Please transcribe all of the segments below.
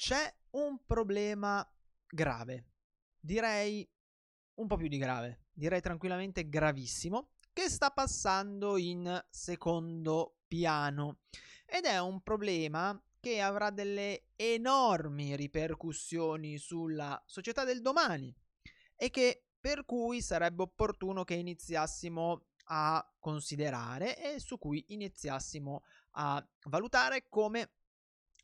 c'è un problema grave, direi un po' più di grave, direi tranquillamente gravissimo, che sta passando in secondo piano ed è un problema che avrà delle enormi ripercussioni sulla società del domani e che per cui sarebbe opportuno che iniziassimo a considerare e su cui iniziassimo a valutare come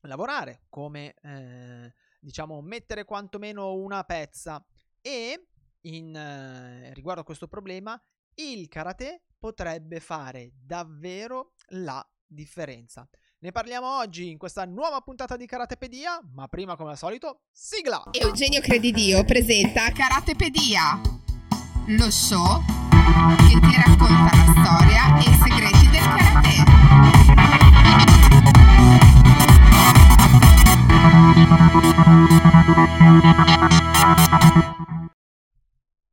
lavorare, come eh, diciamo mettere quantomeno una pezza e in eh, riguardo a questo problema il karate potrebbe fare davvero la differenza. Ne parliamo oggi in questa nuova puntata di Karatepedia, ma prima come al solito, sigla! Eugenio Credidio presenta Karatepedia, lo show che ti racconta la storia e i segreti del karate.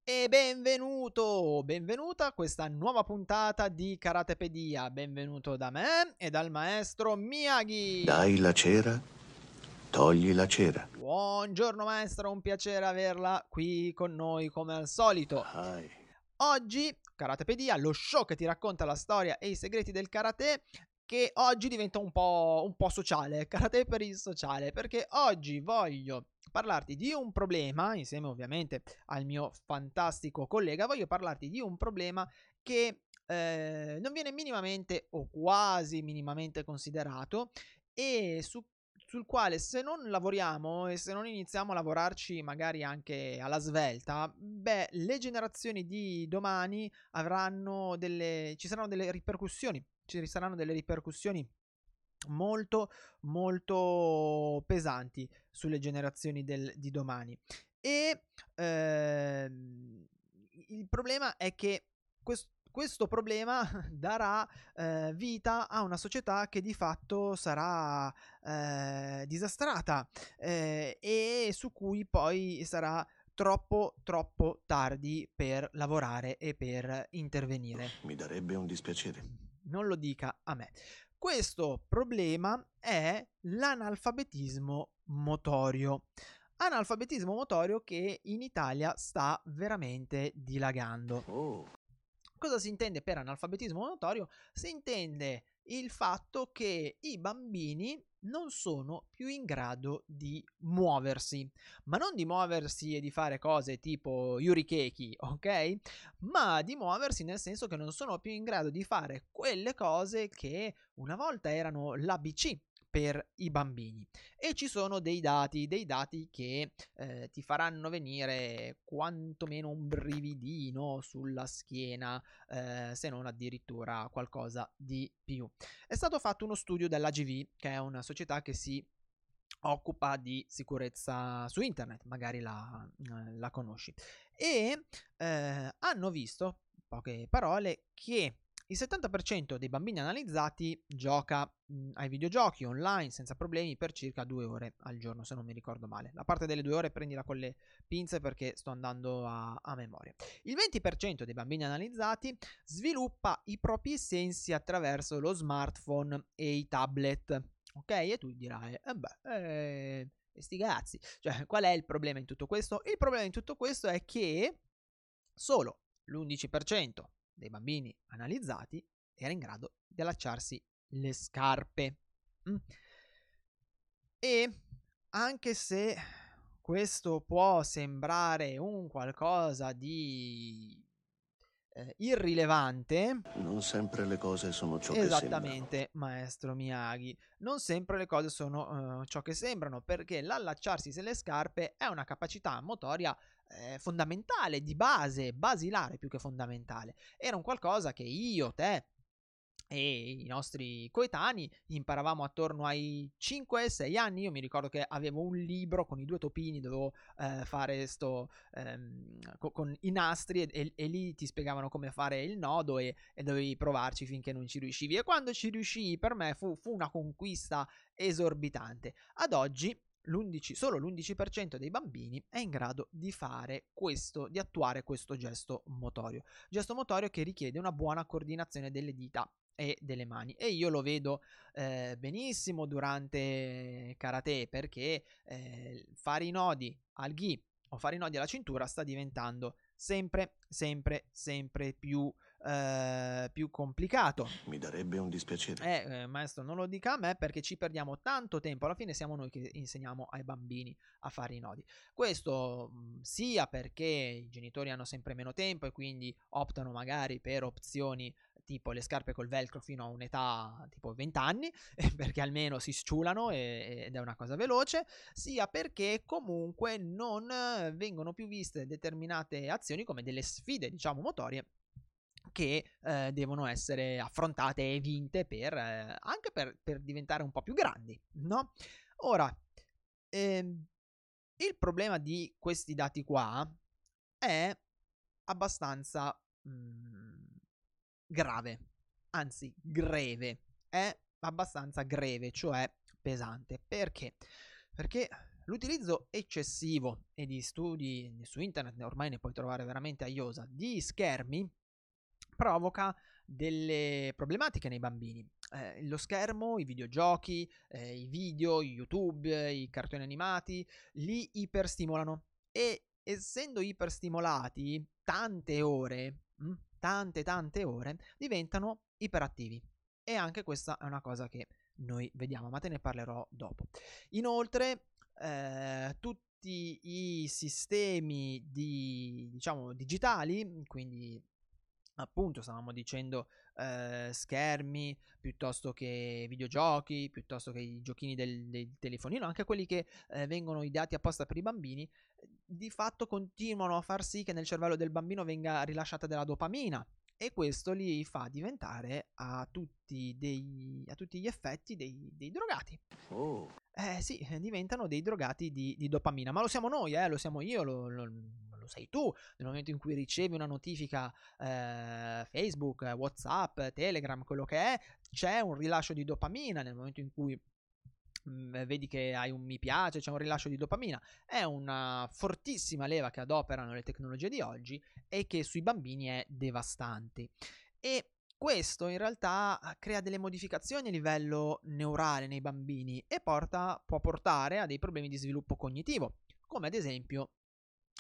E benvenuto, benvenuta a questa nuova puntata di Karatepedia. Benvenuto da me e dal maestro Miyagi. Dai la cera, togli la cera. Buongiorno maestro, un piacere averla qui con noi come al solito. Ai. Oggi Karatepedia, lo show che ti racconta la storia e i segreti del karate, che oggi diventa un po', un po' sociale, karate per il sociale, perché oggi voglio parlarti di un problema, insieme ovviamente al mio fantastico collega, voglio parlarti di un problema che eh, non viene minimamente o quasi minimamente considerato e su sul quale se non lavoriamo e se non iniziamo a lavorarci magari anche alla svelta, beh, le generazioni di domani avranno delle ci saranno delle ripercussioni, ci saranno delle ripercussioni molto molto pesanti sulle generazioni del, di domani e ehm, il problema è che questo questo problema darà eh, vita a una società che di fatto sarà eh, disastrata eh, e su cui poi sarà troppo troppo tardi per lavorare e per intervenire. Mi darebbe un dispiacere. Non lo dica a me. Questo problema è l'analfabetismo motorio. Analfabetismo motorio che in Italia sta veramente dilagando. Oh, Cosa si intende per analfabetismo motorio? Si intende il fatto che i bambini non sono più in grado di muoversi, ma non di muoversi e di fare cose tipo yurikeki, ok? Ma di muoversi nel senso che non sono più in grado di fare quelle cose che una volta erano l'ABC per i bambini e ci sono dei dati, dei dati che eh, ti faranno venire quantomeno un brividino sulla schiena, eh, se non addirittura qualcosa di più. È stato fatto uno studio dell'AGV, che è una società che si occupa di sicurezza su internet, magari la, eh, la conosci, e eh, hanno visto, poche parole, che il 70% dei bambini analizzati gioca mh, ai videogiochi online senza problemi per circa due ore al giorno, se non mi ricordo male. La parte delle due ore prendila con le pinze perché sto andando a, a memoria. Il 20% dei bambini analizzati sviluppa i propri sensi attraverso lo smartphone e i tablet. Ok? E tu dirai, eh beh, eh, sti cazzi. Cioè, qual è il problema in tutto questo? Il problema in tutto questo è che solo l'11% dei bambini analizzati era in grado di allacciarsi le scarpe. Mm. E anche se questo può sembrare un qualcosa di eh, irrilevante, non sempre le cose sono ciò che esattamente, maestro Miyagi, non sempre le cose sono uh, ciò che sembrano, perché l'allacciarsi le scarpe è una capacità motoria eh, fondamentale, di base, basilare più che fondamentale. Era un qualcosa che io, te e i nostri coetanei imparavamo attorno ai 5-6 anni. Io mi ricordo che avevo un libro con i due topini, dovevo eh, fare sto ehm, co- con i nastri e, e, e, lì ti spiegavano come fare il nodo e, e, dovevi provarci finché non ci riuscivi. E quando ci riuscii, per me fu, fu una conquista esorbitante. Ad oggi l'11, solo l'11% dei bambini è in grado di fare questo, di attuare questo gesto motorio. Gesto motorio che richiede una buona coordinazione delle dita e delle mani. E io lo vedo eh, benissimo durante karate perché eh, fare i nodi al gi o fare i nodi alla cintura sta diventando sempre, sempre, sempre più eh, più complicato. Mi darebbe un dispiacere. Eh, eh, maestro, non lo dica a me perché ci perdiamo tanto tempo. Alla fine siamo noi che insegniamo ai bambini a fare i nodi. Questo mh, mm, sia perché i genitori hanno sempre meno tempo e quindi optano magari per opzioni tipo le scarpe col velcro fino a un'età tipo 20 anni, perché almeno si sciulano e, ed è una cosa veloce, sia perché comunque non vengono più viste determinate azioni come delle sfide, diciamo, motorie che eh, devono essere affrontate e vinte per, eh, anche per, per, diventare un po' più grandi, no? Ora, ehm, il problema di questi dati qua è abbastanza mh, mm, grave, anzi greve, è abbastanza greve, cioè pesante. Perché? Perché l'utilizzo eccessivo e di studi su internet, ormai ne puoi trovare veramente a iosa, di schermi provoca delle problematiche nei bambini. Eh, lo schermo, i videogiochi, eh, i video, YouTube, i cartoni animati, li iperstimolano e essendo iperstimolati tante ore, mh, hm, tante tante ore, diventano iperattivi. E anche questa è una cosa che noi vediamo, ma te ne parlerò dopo. Inoltre, eh, tutti i sistemi di, diciamo, digitali, quindi appunto stavamo dicendo eh, schermi piuttosto che videogiochi piuttosto che i giochini del, del telefonino anche quelli che eh, vengono ideati apposta per i bambini di fatto continuano a far sì che nel cervello del bambino venga rilasciata della dopamina e questo li fa diventare a tutti, dei, a tutti gli effetti dei, dei drogati. Oh. Eh sì, diventano dei drogati di, di, dopamina, ma lo siamo noi, eh, lo siamo io, lo, lo, lo sei tu, nel momento in cui ricevi una notifica eh, Facebook, Whatsapp, Telegram, quello che è, c'è un rilascio di dopamina nel momento in cui mm, vedi che hai un mi piace, c'è un rilascio di dopamina, è una fortissima leva che adoperano le tecnologie di oggi e che sui bambini è devastante. E questo in realtà crea delle modificazioni a livello neurale nei bambini e porta, può portare a dei problemi di sviluppo cognitivo, come ad esempio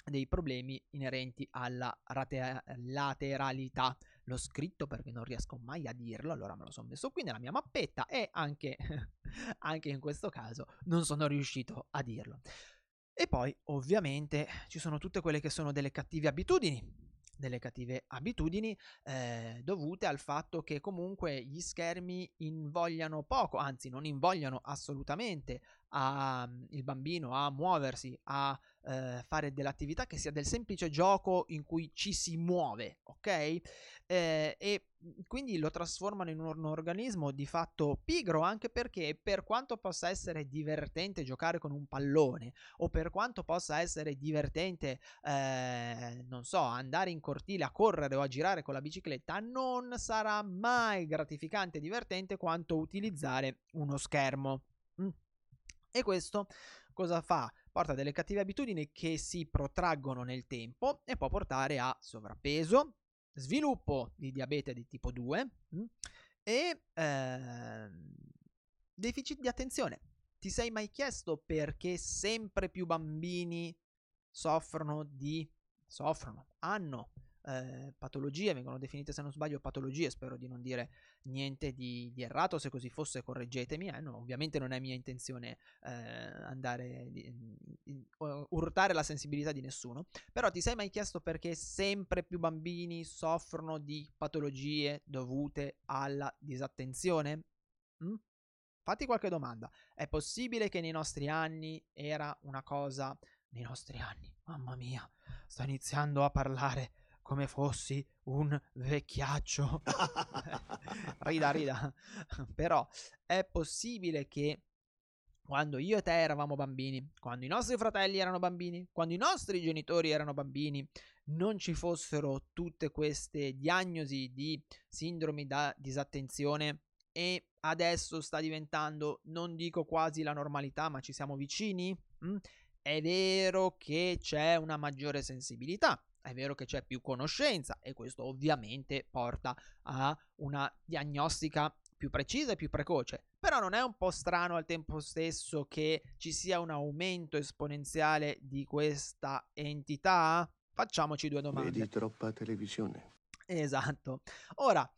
dei problemi inerenti alla rate- lateralità. L'ho scritto perché non riesco mai a dirlo, allora me lo sono messo qui nella mia mappetta e anche, anche in questo caso non sono riuscito a dirlo. E poi ovviamente ci sono tutte quelle che sono delle cattive abitudini delle cattive abitudini eh, dovute al fatto che comunque gli schermi invogliano poco, anzi non invogliano assolutamente a, mm, il bambino a muoversi, a eh, fare dell'attività che sia del semplice gioco in cui ci si muove, ok? Eh, e mm, quindi lo trasformano in un organismo di fatto pigro anche perché per quanto possa essere divertente giocare con un pallone o per quanto possa essere divertente eh, non so andare in cortile a correre o a girare con la bicicletta non sarà mai gratificante e divertente quanto utilizzare uno schermo mm. E questo cosa fa? Porta delle cattive abitudini che si protraggono nel tempo e può portare a sovrappeso, sviluppo di diabete di tipo 2 mh, mm, e eh, deficit di attenzione. Ti sei mai chiesto perché sempre più bambini soffrono di soffrono, hanno eh, patologie, vengono definite se non sbaglio patologie, spero di non dire niente di, di errato, se così fosse correggetemi, eh, no, ovviamente non è mia intenzione eh, andare a urtare la sensibilità di nessuno, però ti sei mai chiesto perché sempre più bambini soffrono di patologie dovute alla disattenzione? Mm? Fatti qualche domanda. È possibile che nei nostri anni era una cosa... Nei nostri anni, mamma mia, sto iniziando a parlare come fossi un vecchiaccio. rida, rida. Però è possibile che quando io e te eravamo bambini, quando i nostri fratelli erano bambini, quando i nostri genitori erano bambini, non ci fossero tutte queste diagnosi di sindromi da disattenzione e adesso sta diventando, non dico quasi la normalità, ma ci siamo vicini? Mm? È vero che c'è una maggiore sensibilità, è vero che c'è più conoscenza e questo ovviamente porta a una diagnostica più precisa e più precoce, però non è un po' strano al tempo stesso che ci sia un aumento esponenziale di questa entità? Facciamoci due domande. Vedi troppa televisione. Esatto. Ora,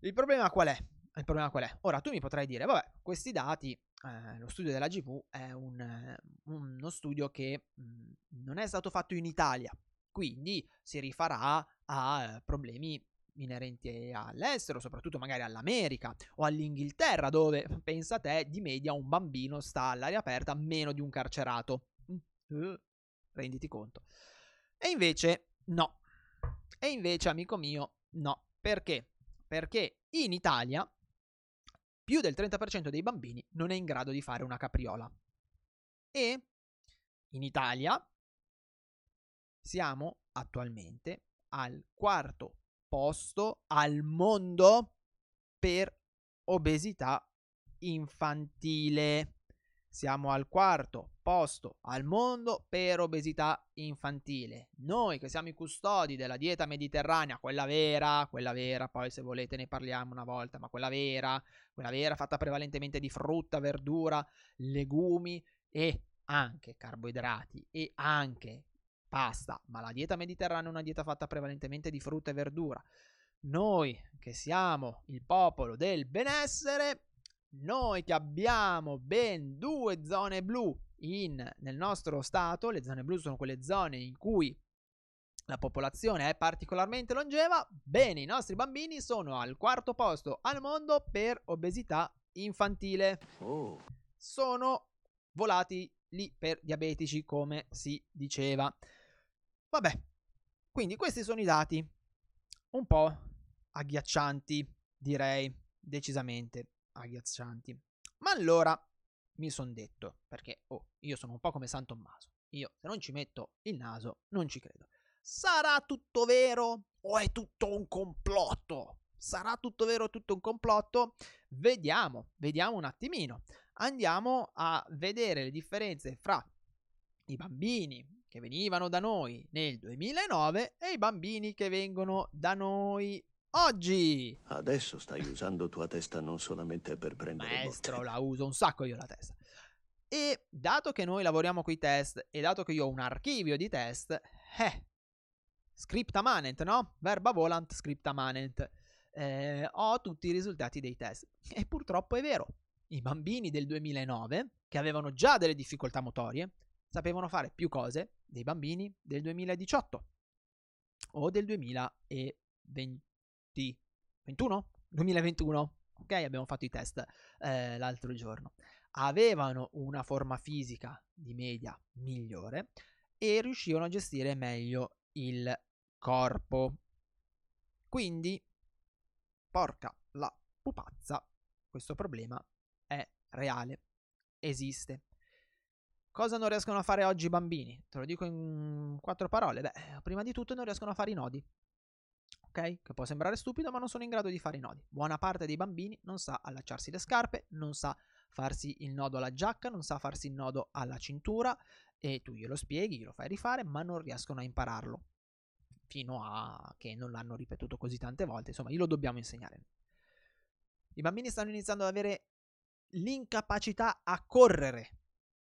il problema qual è? Il problema qual è? Ora tu mi potrai dire, vabbè, questi dati, eh, lo studio della GV è un, eh, uno studio che mh, mm, non è stato fatto in Italia, quindi si rifarà a eh, problemi inerenti all'estero, soprattutto magari all'America o all'Inghilterra, dove pensa te di media un bambino sta all'aria aperta meno di un carcerato. Uh, renditi conto. E invece no. E invece, amico mio, no. Perché? Perché in Italia più del 30% dei bambini non è in grado di fare una capriola. E in Italia siamo attualmente al quarto posto al mondo per obesità infantile. Siamo al quarto posto al mondo per obesità infantile. Noi che siamo i custodi della dieta mediterranea, quella vera, quella vera, poi se volete ne parliamo una volta, ma quella vera, quella vera fatta prevalentemente di frutta, verdura, legumi e anche carboidrati e anche pasta, ma la dieta mediterranea è una dieta fatta prevalentemente di frutta e verdura. Noi che siamo il popolo del benessere, noi che abbiamo ben due zone blu in, nel nostro stato, le zone blu sono quelle zone in cui la popolazione è particolarmente longeva, bene, i nostri bambini sono al quarto posto al mondo per obesità infantile. Oh. Sono volati lì per diabetici, come si diceva. Vabbè, quindi questi sono i dati un po' agghiaccianti, direi, decisamente agghiaccianti. Ma allora mi sono detto, perché oh, io sono un po' come San Tommaso, io se non ci metto il naso non ci credo. Sarà tutto vero o è tutto un complotto? Sarà tutto vero o tutto un complotto? Vediamo, vediamo un attimino. Andiamo a vedere le differenze fra i bambini che venivano da noi nel 2009 e i bambini che vengono da noi oggi. Adesso stai usando tua testa non solamente per prendere Maestro, botte. la uso un sacco io la testa. E dato che noi lavoriamo con i test e dato che io ho un archivio di test, eh, scripta manent, no? Verba volant, scripta manent. Eh, ho tutti i risultati dei test. E purtroppo è vero. I bambini del 2009, che avevano già delle difficoltà motorie, sapevano fare più cose dei bambini del 2018 o del 2020 21 2021 ok? Abbiamo fatto i test eh, l'altro giorno. Avevano una forma fisica di media migliore e riuscivano a gestire meglio il corpo. Quindi porca la pupazza questo problema è reale esiste Cosa non riescono a fare oggi i bambini? Te lo dico in quattro parole. Beh, prima di tutto non riescono a fare i nodi. Ok? Che può sembrare stupido, ma non sono in grado di fare i nodi. Buona parte dei bambini non sa allacciarsi le scarpe, non sa farsi il nodo alla giacca, non sa farsi il nodo alla cintura e tu glielo spieghi, glielo fai rifare, ma non riescono a impararlo. Fino a che non l'hanno ripetuto così tante volte, insomma, glielo dobbiamo insegnare. I bambini stanno iniziando ad avere l'incapacità a correre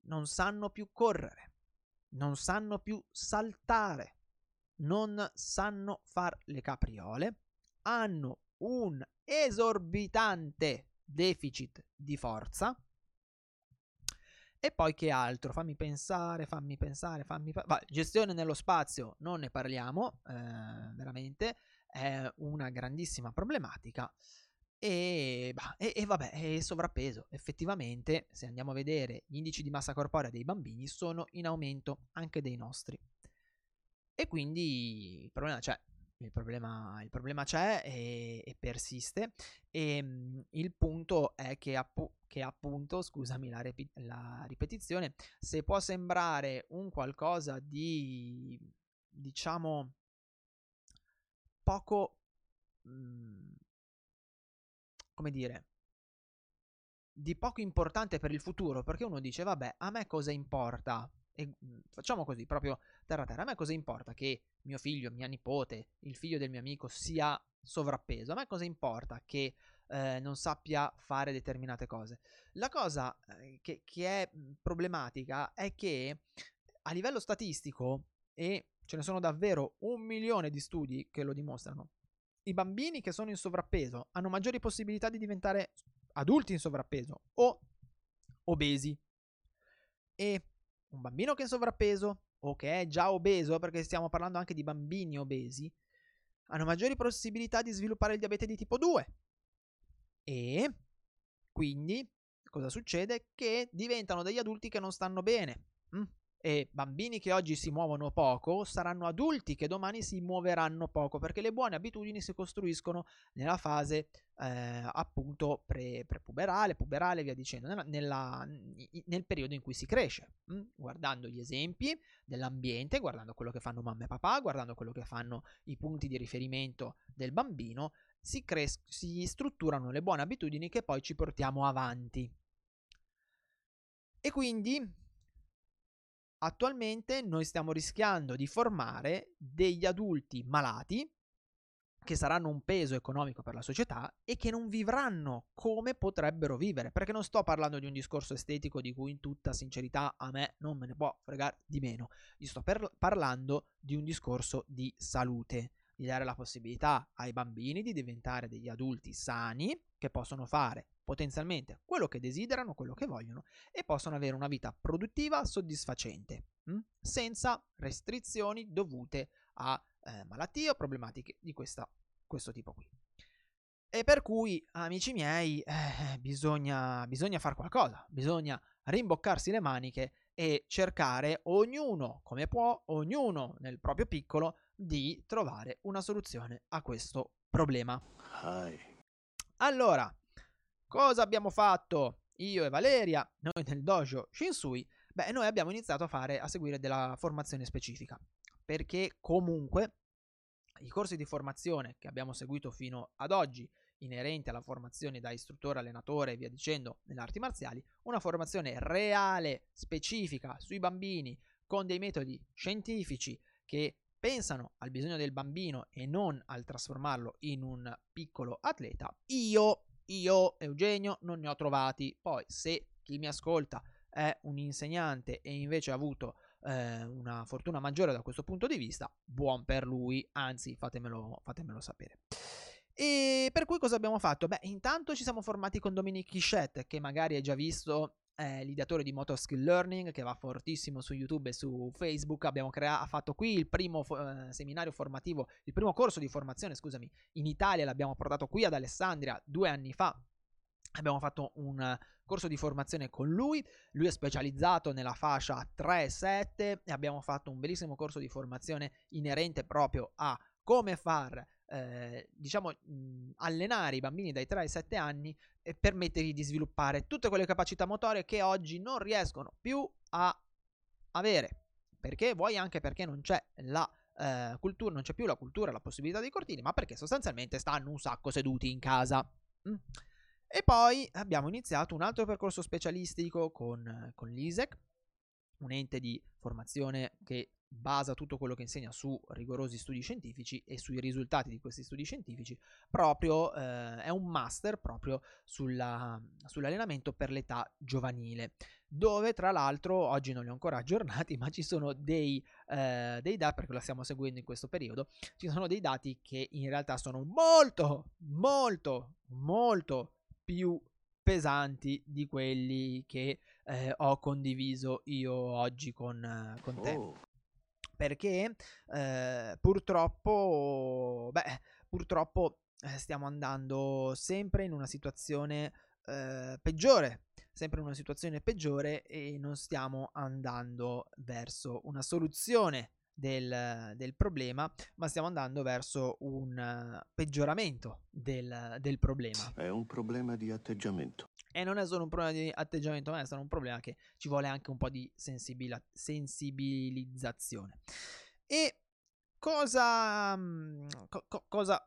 non sanno più correre, non sanno più saltare, non sanno far le capriole, hanno un esorbitante deficit di forza. E poi che altro? Fammi pensare, fammi pensare, fammi pensare. gestione nello spazio, non ne parliamo, eh, veramente, è una grandissima problematica. E, bah, e, e, vabbè, e sovrappeso. Effettivamente, se andiamo a vedere gli indici di massa corporea dei bambini, sono in aumento anche dei nostri. E quindi il problema c'è. Il problema, il problema c'è e, e, persiste. E mh, il punto è che, appu- che appunto, scusami la, repi- la, ripetizione, se può sembrare un qualcosa di, diciamo, poco... Mh, come dire, di poco importante per il futuro, perché uno dice, vabbè, a me cosa importa E mm, facciamo così, proprio terra terra. A me cosa importa che mio figlio, mia nipote, il figlio del mio amico sia sovrappeso? A me cosa importa che eh, non sappia fare determinate cose? La cosa eh, che, che è mm, problematica è che a livello statistico, e ce ne sono davvero un milione di studi che lo dimostrano, i bambini che sono in sovrappeso hanno maggiori possibilità di diventare adulti in sovrappeso o obesi. E un bambino che è in sovrappeso o che è già obeso, perché stiamo parlando anche di bambini obesi, hanno maggiori possibilità di sviluppare il diabete di tipo 2. E quindi cosa succede? Che diventano degli adulti che non stanno bene. Mm? E bambini che oggi si muovono poco saranno adulti che domani si muoveranno poco perché le buone abitudini si costruiscono nella fase eh, appunto pre, prepuberale, puberale, via dicendo, nella, nella, nel periodo in cui si cresce, mh? guardando gli esempi dell'ambiente, guardando quello che fanno mamma e papà, guardando quello che fanno i punti di riferimento del bambino, si, cres- si strutturano le buone abitudini che poi ci portiamo avanti. E quindi attualmente noi stiamo rischiando di formare degli adulti malati che saranno un peso economico per la società e che non vivranno come potrebbero vivere, perché non sto parlando di un discorso estetico di cui in tutta sincerità a me non me ne può fregare di meno, io sto per- parlando di un discorso di salute, di dare la possibilità ai bambini di diventare degli adulti sani che possono fare potenzialmente quello che desiderano, quello che vogliono e possono avere una vita produttiva soddisfacente, mh? Hm? senza restrizioni dovute a eh, malattie o problematiche di questa, questo tipo qui. E per cui, amici miei, eh, bisogna, bisogna fare qualcosa, bisogna rimboccarsi le maniche e cercare ognuno come può, ognuno nel proprio piccolo, di trovare una soluzione a questo problema. Hi. Allora, Cosa abbiamo fatto io e Valeria, noi nel dojo Shinsui? Beh, noi abbiamo iniziato a fare, a seguire della formazione specifica, perché comunque i corsi di formazione che abbiamo seguito fino ad oggi, inerenti alla formazione da istruttore, allenatore e via dicendo nelle arti marziali, una formazione reale, specifica sui bambini, con dei metodi scientifici che pensano al bisogno del bambino e non al trasformarlo in un piccolo atleta, io io, Eugenio, non ne ho trovati. Poi, se chi mi ascolta è un insegnante e invece ha avuto eh, una fortuna maggiore da questo punto di vista, buon per lui, anzi, fatemelo, fatemelo sapere. E per cui cosa abbiamo fatto? Beh, intanto ci siamo formati con Dominique Quichette, che magari hai già visto è l'ideatore di Motor Skill Learning che va fortissimo su YouTube e su Facebook. Abbiamo crea- ha fatto qui il primo fo- eh, seminario formativo, il primo corso di formazione, scusami, in Italia. L'abbiamo portato qui ad Alessandria due anni fa. Abbiamo fatto un corso di formazione con lui, lui è specializzato nella fascia 3-7 e abbiamo fatto un bellissimo corso di formazione inerente proprio a come far eh, diciamo, mh, allenare i bambini dai 3 ai 7 anni e permettergli di sviluppare tutte quelle capacità motorie che oggi non riescono più a avere. Perché? Vuoi anche perché non c'è la eh, cultura, non c'è più la cultura, la possibilità dei cortili, ma perché sostanzialmente stanno un sacco seduti in casa. Mm. E poi abbiamo iniziato un altro percorso specialistico con, con l'ISEC, un ente di formazione che basa tutto quello che insegna su rigorosi studi scientifici e sui risultati di questi studi scientifici, proprio eh, è un master proprio sulla, sull'allenamento per l'età giovanile, dove tra l'altro oggi non li ho ancora aggiornati, ma ci sono dei, eh, dei dati, perché lo stiamo seguendo in questo periodo, ci sono dei dati che in realtà sono molto, molto, molto più pesanti di quelli che eh, ho condiviso io oggi con, con te. Oh perché eh, purtroppo, beh, purtroppo eh, stiamo andando sempre in una situazione eh, peggiore, sempre in una situazione peggiore e non stiamo andando verso una soluzione del, del, problema, ma stiamo andando verso un peggioramento del, del, problema. È un problema di atteggiamento. E non è solo un problema di atteggiamento, ma è solo un problema che ci vuole anche un po' di sensibil- sensibilizzazione. E cosa, mm, co- cosa,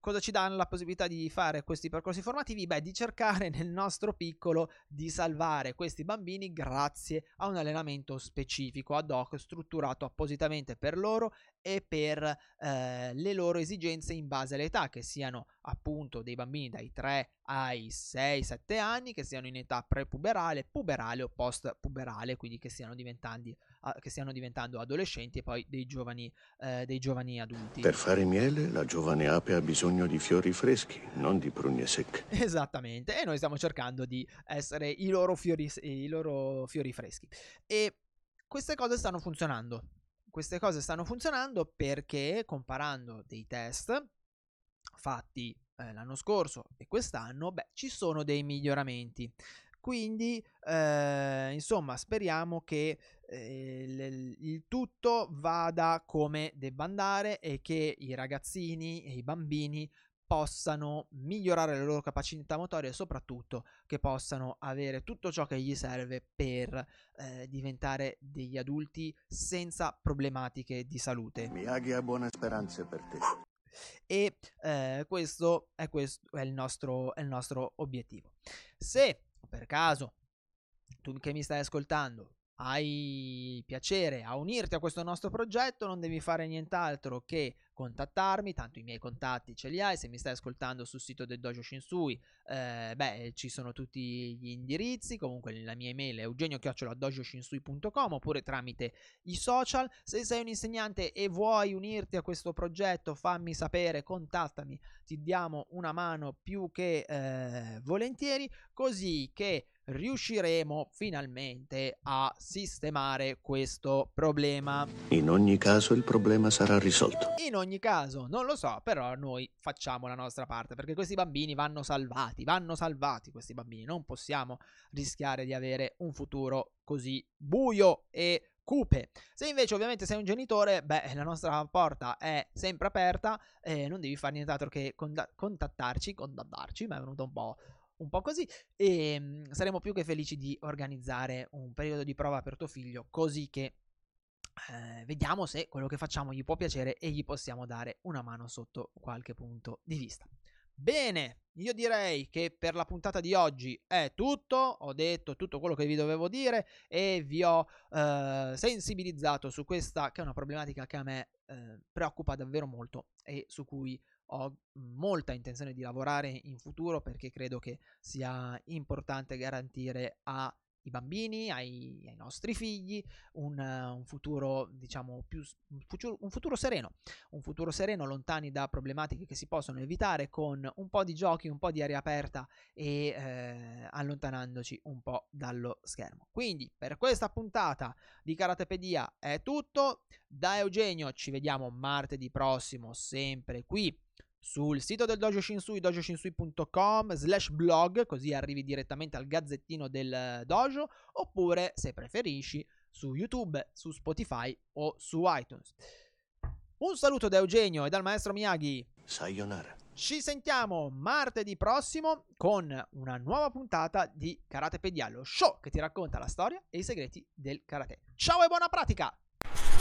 cosa ci danno la possibilità di fare questi percorsi formativi? Beh, di cercare nel nostro piccolo di salvare questi bambini grazie a un allenamento specifico ad hoc strutturato appositamente per loro e per eh, le loro esigenze in base all'età, che siano appunto dei bambini dai 3 ai 6-7 anni, che siano in età prepuberale, puberale o post-puberale, quindi che stiano, che stiano diventando adolescenti e poi dei giovani, eh, dei giovani adulti. Per fare miele la giovane ape ha bisogno di fiori freschi, non di prugne secche. Esattamente, e noi stiamo cercando di essere i loro fiori, i loro fiori freschi. E queste cose stanno funzionando queste cose stanno funzionando perché comparando dei test fatti eh, l'anno scorso e quest'anno, beh, ci sono dei miglioramenti. Quindi, eh, insomma, speriamo che eh, il, il tutto vada come debba andare e che i ragazzini e i bambini possano migliorare le loro capacità motorie e soprattutto che possano avere tutto ciò che gli serve per eh, diventare degli adulti senza problematiche di salute. Miyagi ha buone speranze per te. E eh, questo, è, questo è, il nostro, è il nostro obiettivo. Se per caso tu che mi stai ascoltando hai piacere a unirti a questo nostro progetto, non devi fare nient'altro che contattarmi, tanto i miei contatti ce li hai, se mi stai ascoltando sul sito del Dojo Shinsui, eh, beh, ci sono tutti gli indirizzi, comunque la mia email è eugenio-dojoshinsui.com oppure tramite i social, se sei un insegnante e vuoi unirti a questo progetto fammi sapere, contattami, ti diamo una mano più che eh, volentieri, così che riusciremo finalmente a sistemare questo problema. In ogni caso il problema sarà risolto. In ogni caso, non lo so, però noi facciamo la nostra parte perché questi bambini vanno salvati, vanno salvati questi bambini, non possiamo rischiare di avere un futuro così buio e cupe. Se invece ovviamente sei un genitore, beh, la nostra porta è sempre aperta e non devi fare nient'altro che contattarci, contattarci, ma è venuto un po' un po' così e mh, saremo più che felici di organizzare un periodo di prova per tuo figlio così che eh, vediamo se quello che facciamo gli può piacere e gli possiamo dare una mano sotto qualche punto di vista. Bene, io direi che per la puntata di oggi è tutto, ho detto tutto quello che vi dovevo dire e vi ho eh, sensibilizzato su questa che è una problematica che a me eh, preoccupa davvero molto e su cui ho molta intenzione di lavorare in futuro perché credo che sia importante garantire ai bambini, ai, ai nostri figli, un, un, futuro, diciamo, più un futuro, un futuro, sereno, un futuro sereno lontani da problematiche che si possono evitare con un po' di giochi, un po' di aria aperta e eh, allontanandoci un po' dallo schermo. Quindi per questa puntata di Karatepedia è tutto. Da Eugenio ci vediamo martedì prossimo, sempre qui sul sito del Dojo Shinsui, dojoshinsui.com slash blog, così arrivi direttamente al gazzettino del dojo, oppure, se preferisci, su YouTube, su Spotify o su iTunes. Un saluto da Eugenio e dal maestro Miyagi. Sayonara. Ci sentiamo martedì prossimo con una nuova puntata di Karate Pedia, lo show che ti racconta la storia e i segreti del karate. Ciao e buona pratica!